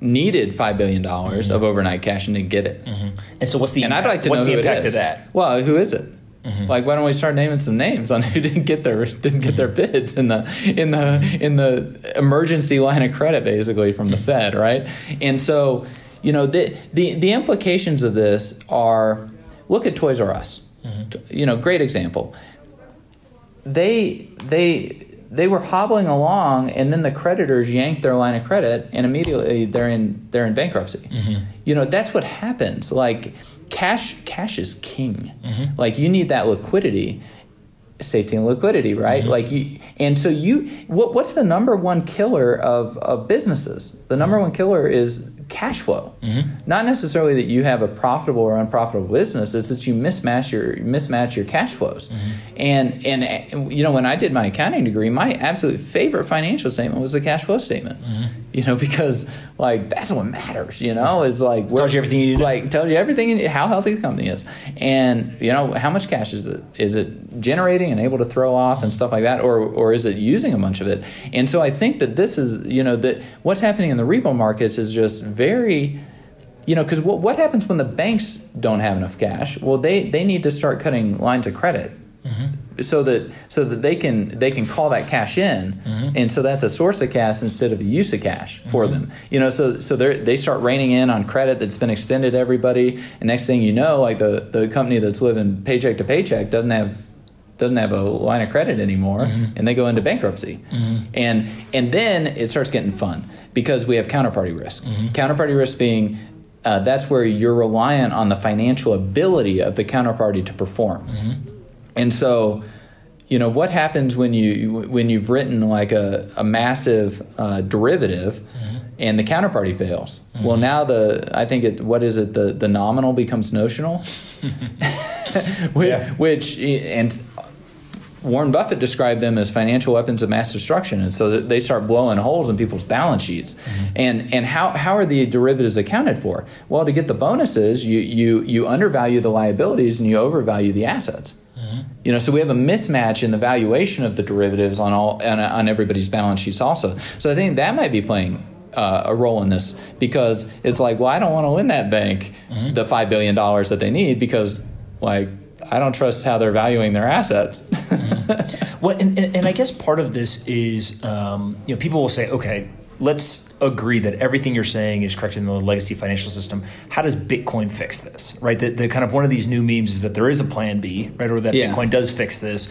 needed five billion dollars of mm-hmm. overnight cash and didn't get it. Mm-hmm. And so what's the And I'd impact, like to what's know the impact of that? Well, who is it? Mm-hmm. Like, why don't we start naming some names on [laughs] who didn't get their didn't get their bids in the in the in the emergency line of credit, basically from the Fed, right? And so, you know, the the the implications of this are look at Toys R Us. Mm-hmm. You know, great example. They they they were hobbling along, and then the creditors yanked their line of credit, and immediately they're in they're in bankruptcy. Mm-hmm. You know, that's what happens. Like cash cash is king. Mm-hmm. Like you need that liquidity safety and liquidity, right? Like you, and so you, what, what's the number one killer of, of businesses? The number one killer is cash flow. Not necessarily that you have a profitable or unprofitable business. It's that you mismatch your mismatch your cash flows. And and uh, you know when I did my accounting degree, my absolute favorite financial statement was the cash flow statement. You know [laughs] because like that's what matters. You know is like Tells you everything you need. Like tells you everything how healthy the company is, and you know how much cash is it is it generating and able to throw off and stuff like that, or or is it using a bunch of it? And so I think that this is you know that what's happening in the repo markets is just very you know because what, what happens when the banks don't have enough cash well they they need to start cutting lines of credit so that so that they can they can call that cash in mm-hmm. and so that's a source of cash instead of a use of cash for mm-hmm. them. You know so so they they start raining in on credit that's been extended to everybody and next thing you know like the the company that's living paycheck to paycheck doesn't have doesn't have a line of credit anymore mm-hmm. and they go into bankruptcy. And and then it starts getting fun because we have counterparty risk. Counterparty risk being uh, that's where you're reliant on the financial ability of the counterparty to perform and so you know what happens when you when you've written like a, a massive uh, derivative mm-hmm. and the counterparty fails well mm-hmm. now the i think it what is it the the nominal becomes notional [laughs] which, Yeah. which and Warren Buffett described them as financial weapons of mass destruction, and so they start blowing holes in people's balance sheets. Mm-hmm. And and how, how are the derivatives accounted for? Well, to get the bonuses, you you you undervalue the liabilities and you overvalue the assets. You know, so we have a mismatch in the valuation of the derivatives on all on, on everybody's balance sheets also. So I think that might be playing uh, a role in this because it's like, well, I don't want to lend that bank the five billion dollars that they need because like I don't trust how they're valuing their assets. [laughs] Well, and, and, and I guess part of this is, um, you know, people will say, okay, let's agree that everything you're saying is correct in the legacy financial system. How does Bitcoin fix this, right? The, the kind of one of these new memes is that there is a plan B, right, or that Yeah. Bitcoin does fix this.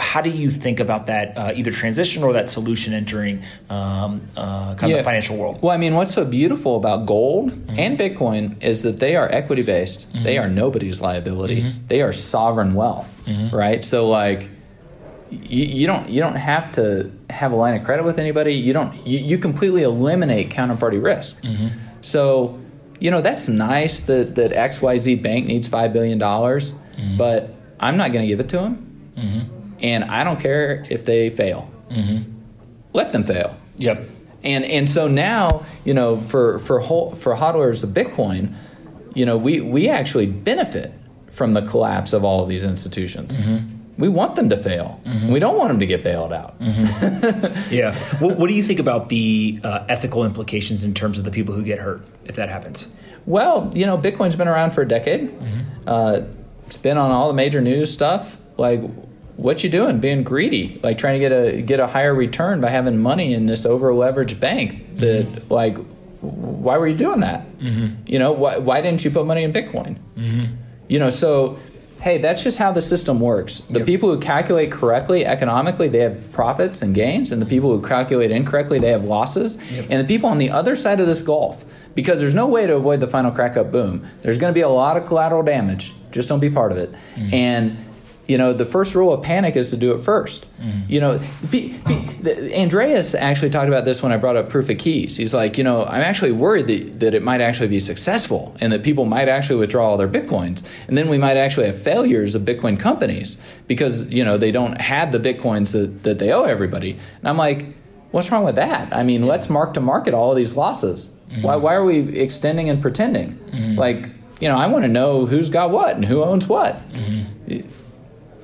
How do you think about that, uh, either transition or that solution entering um, uh, kind of the financial world? Well, I mean, what's so beautiful about gold Mm-hmm. and Bitcoin is that they are equity based. They are nobody's liability. Mm-hmm. They are sovereign wealth, right? So like. You, you don't you don't have to have a line of credit with anybody. You don't you, you completely eliminate counterparty risk. Mm-hmm. So you know that's nice that that XYZ bank needs five billion dollars, Mm-hmm. but I'm not going to give it to them, and I don't care if they fail. Mm-hmm. Let them fail. Yep. And and so now, you know, for for whole, for hodlers of Bitcoin, you know, we we actually benefit from the collapse of all of these institutions. We want them to fail. Mm-hmm. We don't want them to get bailed out. Mm-hmm. [laughs] Yeah. what, what do you think about the uh, ethical implications in terms of the people who get hurt if that happens? Well, you know, Bitcoin's been around for a decade. Mm-hmm. Uh, it's been on all the major news stuff. Like, what you doing? Being greedy, like trying to get a get a higher return by having money in this over leveraged bank. That like, why were you doing that? You know, why why didn't you put money in Bitcoin? You know, so hey, that's just how the system works. The people who calculate correctly economically, they have profits and gains, and the people who calculate incorrectly, they have losses. And the people on the other side of this gulf, because there's no way to avoid the final crack up boom. There's going to be a lot of collateral damage. Just don't be part of it. Mm. And you know, the first rule of panic is to do it 1st mm-hmm. You know, the, Andreas actually talked about this when I brought up proof of keys. He's like, you know, I'm actually worried that, that it might actually be successful and that people might actually withdraw all their bitcoins, and then we might actually have failures of Bitcoin companies because you know they don't have the bitcoins that, that they owe everybody. And I'm like, what's wrong with that? I mean, let's mark to market all of these losses. Mm-hmm. Why, why are we extending and pretending? Mm-hmm. Like, you know, I want to know who's got what and who owns what.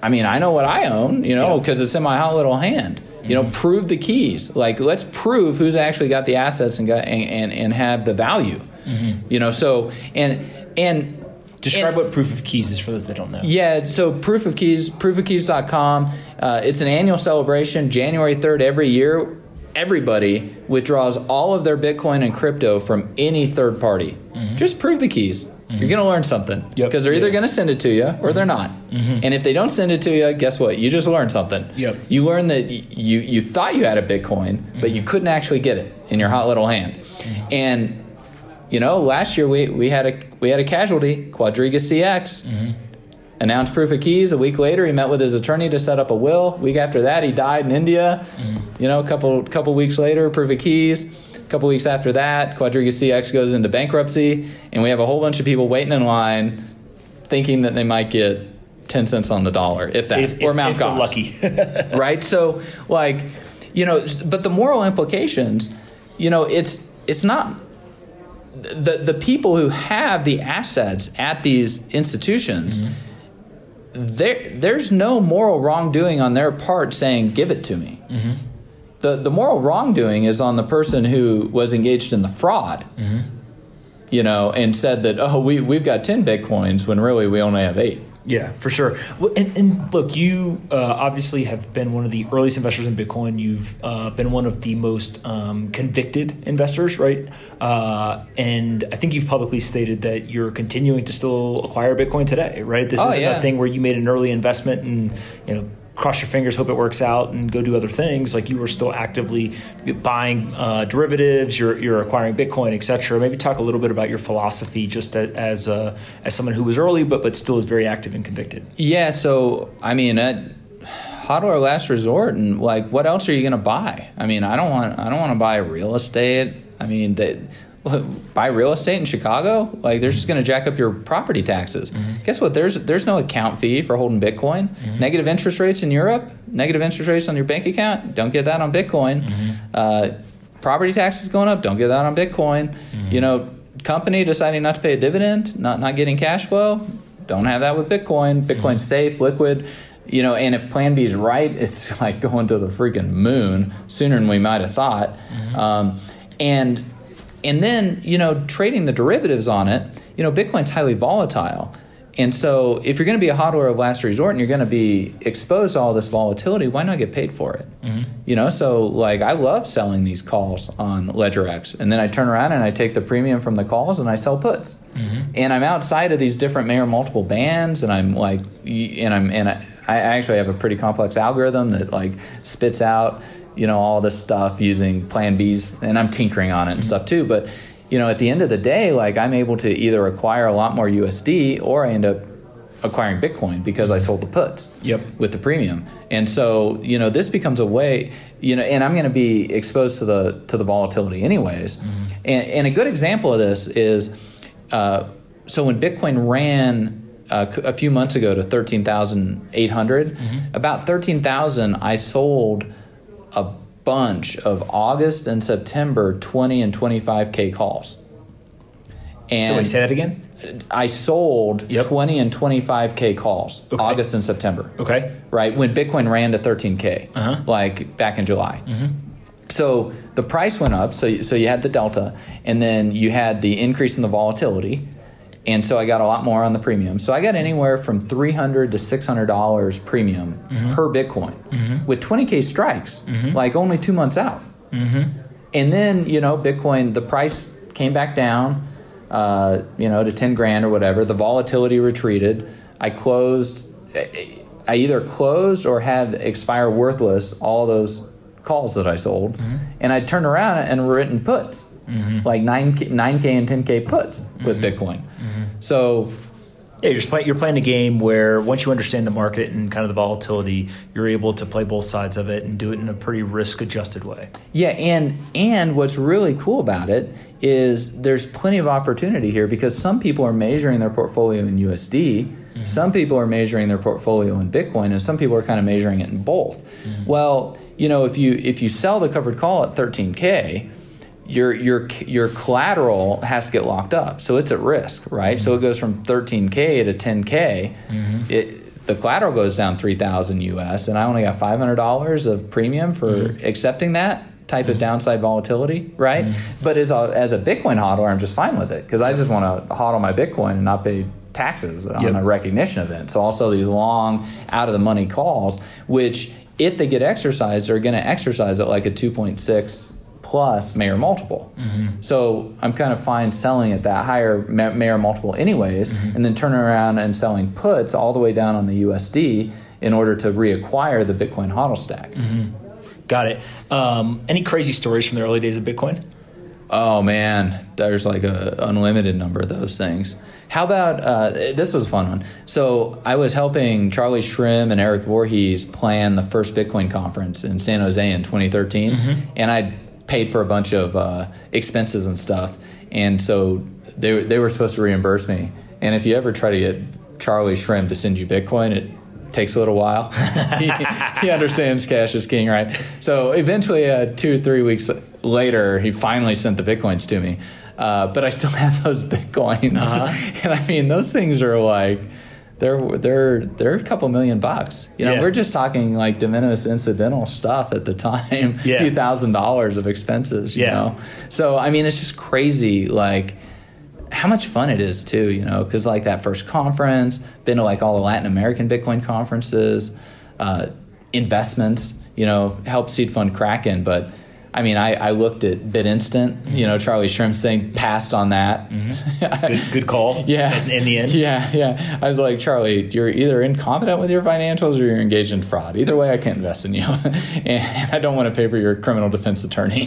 I mean, I know what I own, you know, because it's in my hot little hand. You know, mm-hmm. prove the keys. Like, let's prove who's actually got the assets and got and and, and have the value. Mm-hmm. You know, so and and Describe and- what proof of keys is for those that don't know. yeah, so Proof of Keys, proofofkeys.com. Uh, it's an annual celebration, January 3rd every year. Everybody withdraws all of their Bitcoin and crypto from any third party. Mm-hmm. Just prove the keys. You're going to learn something. Mm-hmm. Yep. Because they're either Yeah. Mm-hmm. going to send it to you or they're not. And if they don't send it to you, guess what? You just learned something. Yep. You learned that you, you thought you had a Bitcoin, but you couldn't actually get it in your hot little hand. And you know, last year we, we had a we had a casualty, Quadriga CX. Announced proof of keys. A week later, he met with his attorney to set up a will. Week after that, he died in India. You know, a couple couple weeks later, proof of keys. Couple weeks after that, Quadriga CX goes into bankruptcy, and we have a whole bunch of people waiting in line, thinking that they might get ten cents on the dollar, if that, If, or if, Mount if Gox lucky. [laughs] right? So, like, you know, but the moral implications, you know, it's it's not the the people who have the assets at these institutions. Mm-hmm. There, there's no moral wrongdoing on their part saying, "Give it to me." Mm-hmm. The the moral wrongdoing is on the person who was engaged in the fraud. You know, and said that, "Oh, we we've got ten bitcoins when really we only have eight. Yeah, for sure. Well, and, and look, you uh, obviously have been one of the earliest investors in Bitcoin. You've uh, been one of the most um, convicted investors, right? Uh, and I think you've publicly stated that you're continuing to still acquire Bitcoin today, right? This Oh, isn't yeah. a thing where you made an early investment and you know cross your fingers, hope it works out, and go do other things. Like you were still actively buying uh, derivatives, you're, you're acquiring Bitcoin, et cetera. Maybe talk a little bit about your philosophy, just as uh, as someone who was early, but but still is very active and convicted. Yeah, so I mean, at hodler last resort, and like, what else are you going to buy? I mean, I don't want, I don't want to buy real estate. I mean, they, buy real estate in Chicago, like they're just going to jack up your property taxes. Mm-hmm. Guess what? There's there's no account fee for holding Bitcoin. Mm-hmm. Negative interest rates in Europe, negative interest rates on your bank account. Don't get that on Bitcoin. Mm-hmm. Uh, property taxes going up. Don't get that on Bitcoin. You know, company deciding not to pay a dividend, not not getting cash flow. Don't have that with Bitcoin. Bitcoin's safe, liquid. You know, and if Plan B is right, it's [laughs] like going to the freaking moon sooner than we might have thought. Um, and and then you know, trading the derivatives on it. You know, Bitcoin's highly volatile. And so, if you're going to be a hodler of last resort and you're going to be exposed to all this volatility, why not get paid for it? Mm-hmm. You know, so like I love selling these calls on LedgerX, and then I turn around and I take the premium from the calls and I sell puts. Mm-hmm. And I'm outside of these different Mayer multiple bands, and I'm like, and I'm and I, I actually have a pretty complex algorithm that like spits out, you know, all this stuff using Plan Bs, and I'm tinkering on it and stuff too, but you know, at the end of the day, like I'm able to either acquire a lot more USD or I end up acquiring Bitcoin because I sold the puts Yep. with the premium. And so, you know, this becomes a way, you know, and I'm going to be exposed to the to the volatility anyways. And, and a good example of this is, uh, so when Bitcoin ran uh, a few months ago to thirteen about thirteen thousand, I sold a bunch of August and September 20 and 25k calls. And So wait, say that again. I sold Yep. 20 and 25k calls Okay. August and September. Okay. Right when Bitcoin ran to 13k, Uh-huh. like back in July. So the price went up. So so you had the delta, and then you had the increase in the volatility, and so I got a lot more on the premium. So I got anywhere from 300 to 600 dollars premium mm-hmm. per Bitcoin mm-hmm. with 20k strikes, mm-hmm. like only two months out. And then you know Bitcoin, the price came back down, uh, you know, to ten grand or whatever. The volatility retreated. I closed. I either closed or had expire worthless all those calls that I sold, and I turned around and written puts, Mm-hmm. like nine nine k and ten k puts with mm-hmm. Bitcoin. Mm-hmm. So Yeah, you're just play, you're playing a game where once you understand the market and kind of the volatility, you're able to play both sides of it and do it in a pretty risk adjusted way. Yeah, and and what's really cool about it is there's plenty of opportunity here because some people are measuring their portfolio in USD, some people are measuring their portfolio in Bitcoin, and some people are kind of measuring it in both. Well, you know, if you if you sell the covered call at 13k, your your your collateral has to get locked up, so it's at risk, right? So it mm-hmm. goes from 13k to 10k. Mm-hmm. It, the collateral goes down 3000 US and I only got $500 of premium for mm-hmm. accepting that type of downside volatility, right? But as a, as a Bitcoin hodler, I'm just fine with it because I just want to hodl my Bitcoin and not pay taxes on Yep. a recognition event. So also these long out of the money calls, which if they get exercised, they're going to exercise at like a 2.6 plus Mayer multiple. So I'm kind of fine selling at that higher Mayer multiple anyways, and then turning around and selling puts all the way down on the USD in order to reacquire the Bitcoin hodl stack. Got it. Um, any crazy stories from the early days of Bitcoin? Oh man, there's like a unlimited number of those things. How about uh, this was a fun one. So I was helping Charlie Shrem and Eric Voorhees plan the first Bitcoin conference in San Jose in 2013, and I paid for a bunch of uh, expenses and stuff, and so they they were supposed to reimburse me. And if you ever try to get Charlie Shrem to send you Bitcoin, it takes a little while. [laughs] he, he, understands cash is king, right? So eventually, uh, two or three weeks later, he finally sent the bitcoins to me. Uh, but I still [laughs] have those bitcoins, uh-huh. and I mean those things are like they're they're they're a couple million bucks. You know, yeah. we're just talking like de minimis incidental stuff at the [laughs] time, yeah. a few thousand dollars of expenses. You yeah. know, so I mean it's just crazy like how much fun it is too, you know, because like that first conference, been to like all the Latin American Bitcoin conferences, uh, investments, you know, help seed fund Kraken, but I mean, I, I looked at BitInstant, mm-hmm. you know, Charlie Shrem's thing, passed on that. Mm-hmm. [laughs] Good, good, call. [laughs] yeah. In, in, the end. Yeah, yeah. I was like, Charlie, you're either incompetent with your financials or you're engaged in fraud. Either way, I can't invest in you. [laughs] and I don't want to pay for your criminal defense attorney,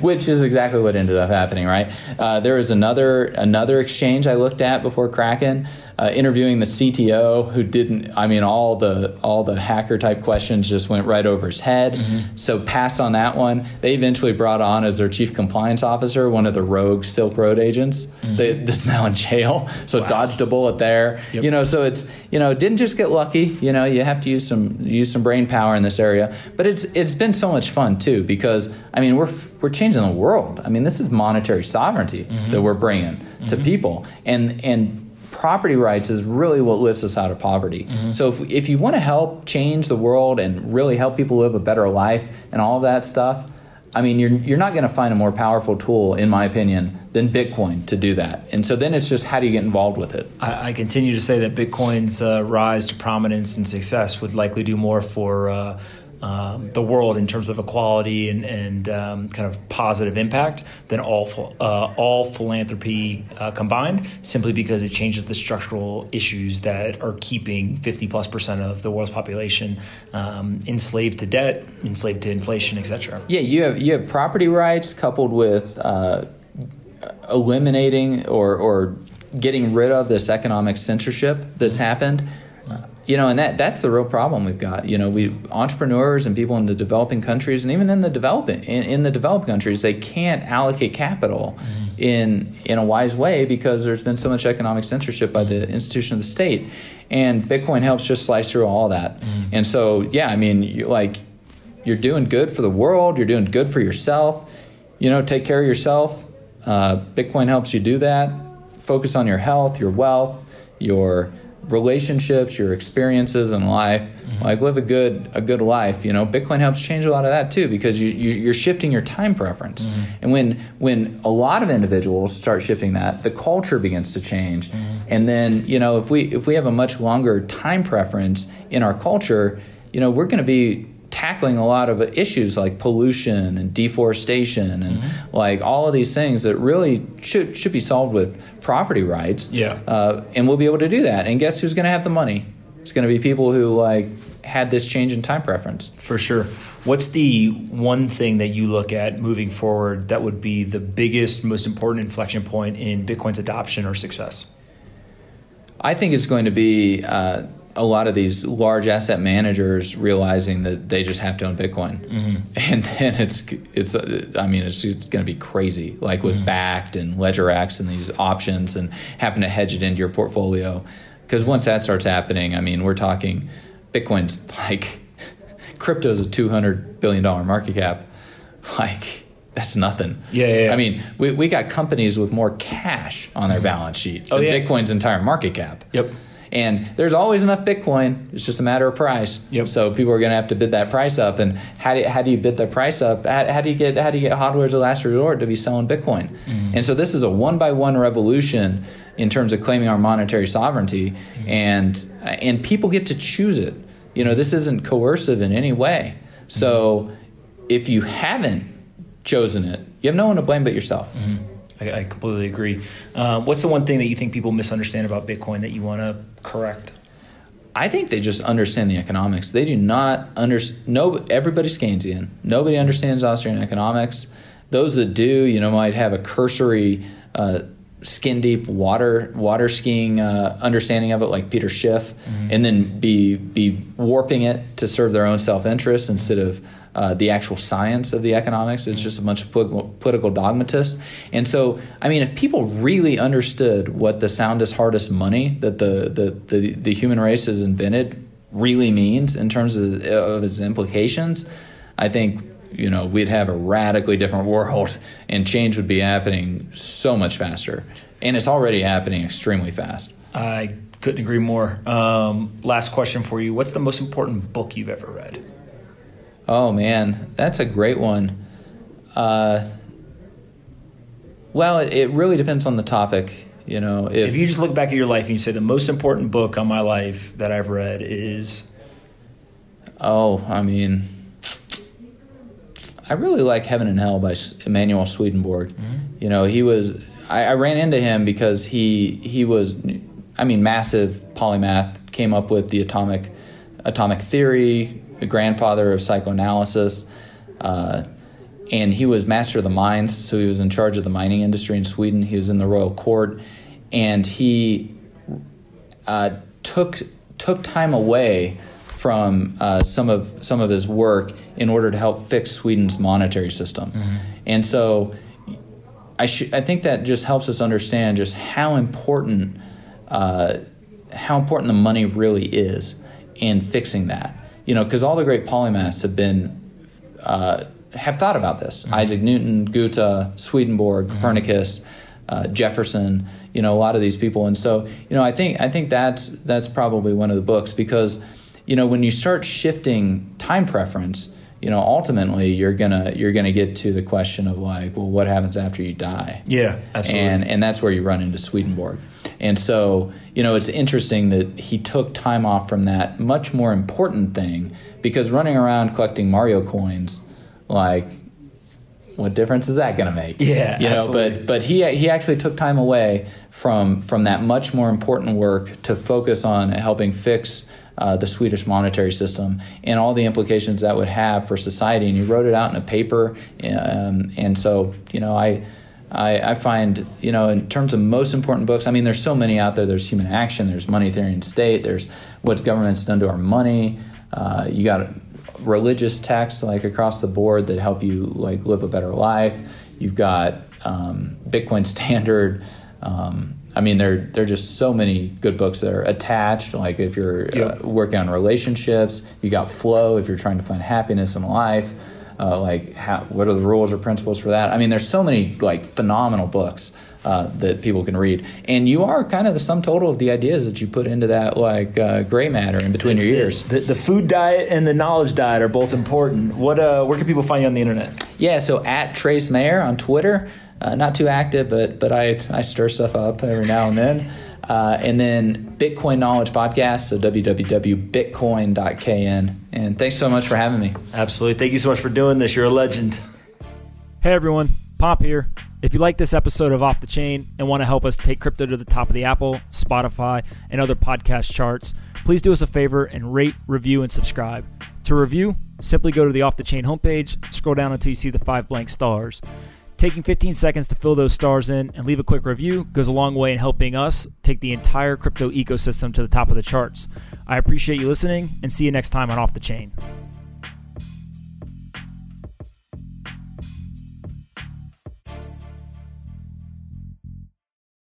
which is exactly what ended up happening, right? Uh, there was another another exchange I looked at before Kraken uh, interviewing the CTO who didn't. I mean, all the all the hacker type questions just went right over his head. Mm-hmm. So passed on that one. They eventually brought on as their chief compliance officer one of the rogue Silk Road agents mm-hmm. that, that's now in jail. So wow. dodged a bullet there. Yep. You know, so it's you know didn't just get lucky. You know, you have to use some use some brain power in this area. But it's it's been so much fun too because I mean we're we're changing the world. I mean this is monetary sovereignty mm-hmm. that we're bringing to mm-hmm. people and and property rights is really what lifts us out of poverty. Mm-hmm. So if, if you want to help change the world and really help people live a better life and all of that stuff, I mean, you're, you're not going to find a more powerful tool, in my opinion, than Bitcoin to do that. And so then it's just how do you get involved with it? I, I continue to say that Bitcoin's uh, rise to prominence and success would likely do more for uh, um, the world in terms of equality and, and um, kind of positive impact than all uh, all philanthropy uh, combined, simply because it changes the structural issues that are keeping 50 plus percent of the world's population um, enslaved to debt, enslaved to inflation, etc. Yeah, you have you have property rights coupled with uh, eliminating or or getting rid of this economic censorship that's happened you know, and that that's the real problem we've got. You know, we entrepreneurs and people in the developing countries, and even in the developing in, in the developed countries, they can't allocate capital mm. in in a wise way because there's been so much economic censorship by the institution of the state, and Bitcoin helps just slice through all that. Mm. And so, yeah, I mean, you, like you're doing good for the world, you're doing good for yourself. You know, take care of yourself. Uh, Bitcoin helps you do that. Focus on your health, your wealth, your relationships, your experiences in life. Mm-hmm. Like live a good a good life. You know, Bitcoin helps change a lot of that too because you, you are shifting your time preference. Mm-hmm. And when when a lot of individuals start shifting that, the culture begins to change. Mm-hmm. And then you know if we if we have a much longer time preference in our culture, you know we're going to be tackling a lot of issues like pollution and deforestation and mm-hmm. like all of these things that really should should be solved with property rights. Yeah, uh, and we'll be able to do that. And guess who's going to have the money? It's going to be people who like had this change in time preference. For sure. What's the one thing that you look at moving forward that would be the biggest, most important inflection point in Bitcoin's adoption or success? I think it's going to be. Uh, a lot of these large asset managers realizing that they just have to own Bitcoin, mm-hmm. and then it's it's I mean it's, it's going to be crazy like with mm-hmm. Bakkt and LedgerX and these options and having to hedge it into your portfolio because once that starts happening, I mean we're talking Bitcoin's like [laughs] crypto's a two hundred billion dollar market cap, like that's nothing. Yeah, yeah, yeah, I mean, we, we got companies with more cash on their mm-hmm. balance sheet oh, than yeah. Bitcoin's entire market cap. Yep. And there's always enough Bitcoin. It's just a matter of price. Yep. So people are going to have to bid that price up. And how do you, how do you bid that price up? How, how do you get how do you get hodlers of last resort to be selling Bitcoin? Mm-hmm. And so this is a one by one revolution in terms of claiming our monetary sovereignty, mm-hmm. and and people get to choose it. You know, this isn't coercive in any way. So mm-hmm. if you haven't chosen it, you have no one to blame but yourself. I, I completely agree. Uh, what's the one thing that you think people misunderstand about Bitcoin that you want to correct? I think they just understand the economics. They do not understand. No, everybody's Keynesian. Nobody understands Austrian economics. Those that do, you know, might have a cursory, uh, skin deep water water skiing uh, understanding of it, like Peter Schiff, mm-hmm. and then be be warping it to serve their own self interest instead of uh, the actual science of the economics. It's just a bunch of political dogmatists. And so, I mean, if people really understood what the soundest, hardest money that the, the, the, the human race has invented really means in terms of, of its implications, I think you know we'd have a radically different world [laughs] and change would be happening so much faster. And it's already happening extremely fast. I couldn't agree more. Um, last question for you. What's the most important book you've ever read Oh man, that's a great one. Uh, well, it, it, really depends on the topic. You know, if, if, you just look back at your life and you say the most important book on my life that I've read is. Oh, I mean, I really like Heaven and Hell by Emanuel Swedenborg. Mm-hmm. You know, he was. I, I ran into him because he he was, I mean, massive polymath. Came up with the atomic atomic theory the grandfather of psychoanalysis. Uh, and he was master of the mines, so he was in charge of the mining industry in Sweden. He was in the royal court, and he uh, took took time away from uh, some of some of his work in order to help fix Sweden's monetary system. Mm-hmm. And so, I sh- I think that just helps us understand just how important uh, how important the money really is in fixing that you know, because all the great polymaths have been uh, have thought about this. Mm-hmm. Isaac Newton, Goethe, Swedenborg, mm-hmm. Copernicus, uh, Jefferson. You know, a lot of these people, and so you know, I think I think that's that's probably one of the books because you know when you start shifting time preference you know ultimately you're gonna you're gonna get to the question of like well what happens after you die yeah absolutely and and that's where you run into swedenborg and so you know it's interesting that he took time off from that much more important thing because running around collecting mario coins like what difference is that going to make? Yeah, you know. Absolutely. But but he he actually took time away from from that much more important work to focus on helping fix uh, the Swedish monetary system and all the implications that would have for society. And he wrote it out in a paper. Um, and so, you know, I, I, I, find, you know, in terms of most important books, I mean, there's so many out there. There's Human Action, there's Money Theory and State, there's What Government's Done to Our Money. Uh, you got religious texts like across the board that help you like live a better life. You've got um, Bitcoin [laughs] Standard. Um, I mean, there there are just so many good books that are attached. Like if you're yep. uh, working on relationships, you got Flow. If you're trying to find happiness in life, uh, like how, what are the rules or principles for that? I mean, there's so many like phenomenal books uh, that people can read, and you are kind of the sum total of the ideas that you put into that like uh, gray matter in between your ears. The, the, food diet and the knowledge diet are both important. What uh, where can people find you on the internet? Yeah, so at Trace Mayer on Twitter. Uh, not too active, but but I I stir stuff up every now and then. Uh, and then Bitcoin Knowledge Podcast, so www.bitcoin.kn. And thanks so much for having me. Absolutely. Thank you so much for doing this. You're a legend. Hey, everyone. Pomp here. If you like this episode of Off the Chain and want to help us take crypto to the top of the Apple, Spotify, and other podcast charts, please do us a favor and rate, review, and subscribe. To review, simply go to the Off the Chain homepage, scroll down until you see the five blank stars. Taking 15 seconds to fill those stars in and leave a quick review goes a long way in helping us take the entire crypto ecosystem to the top of the charts. I appreciate you listening and see you next time on Off the Chain.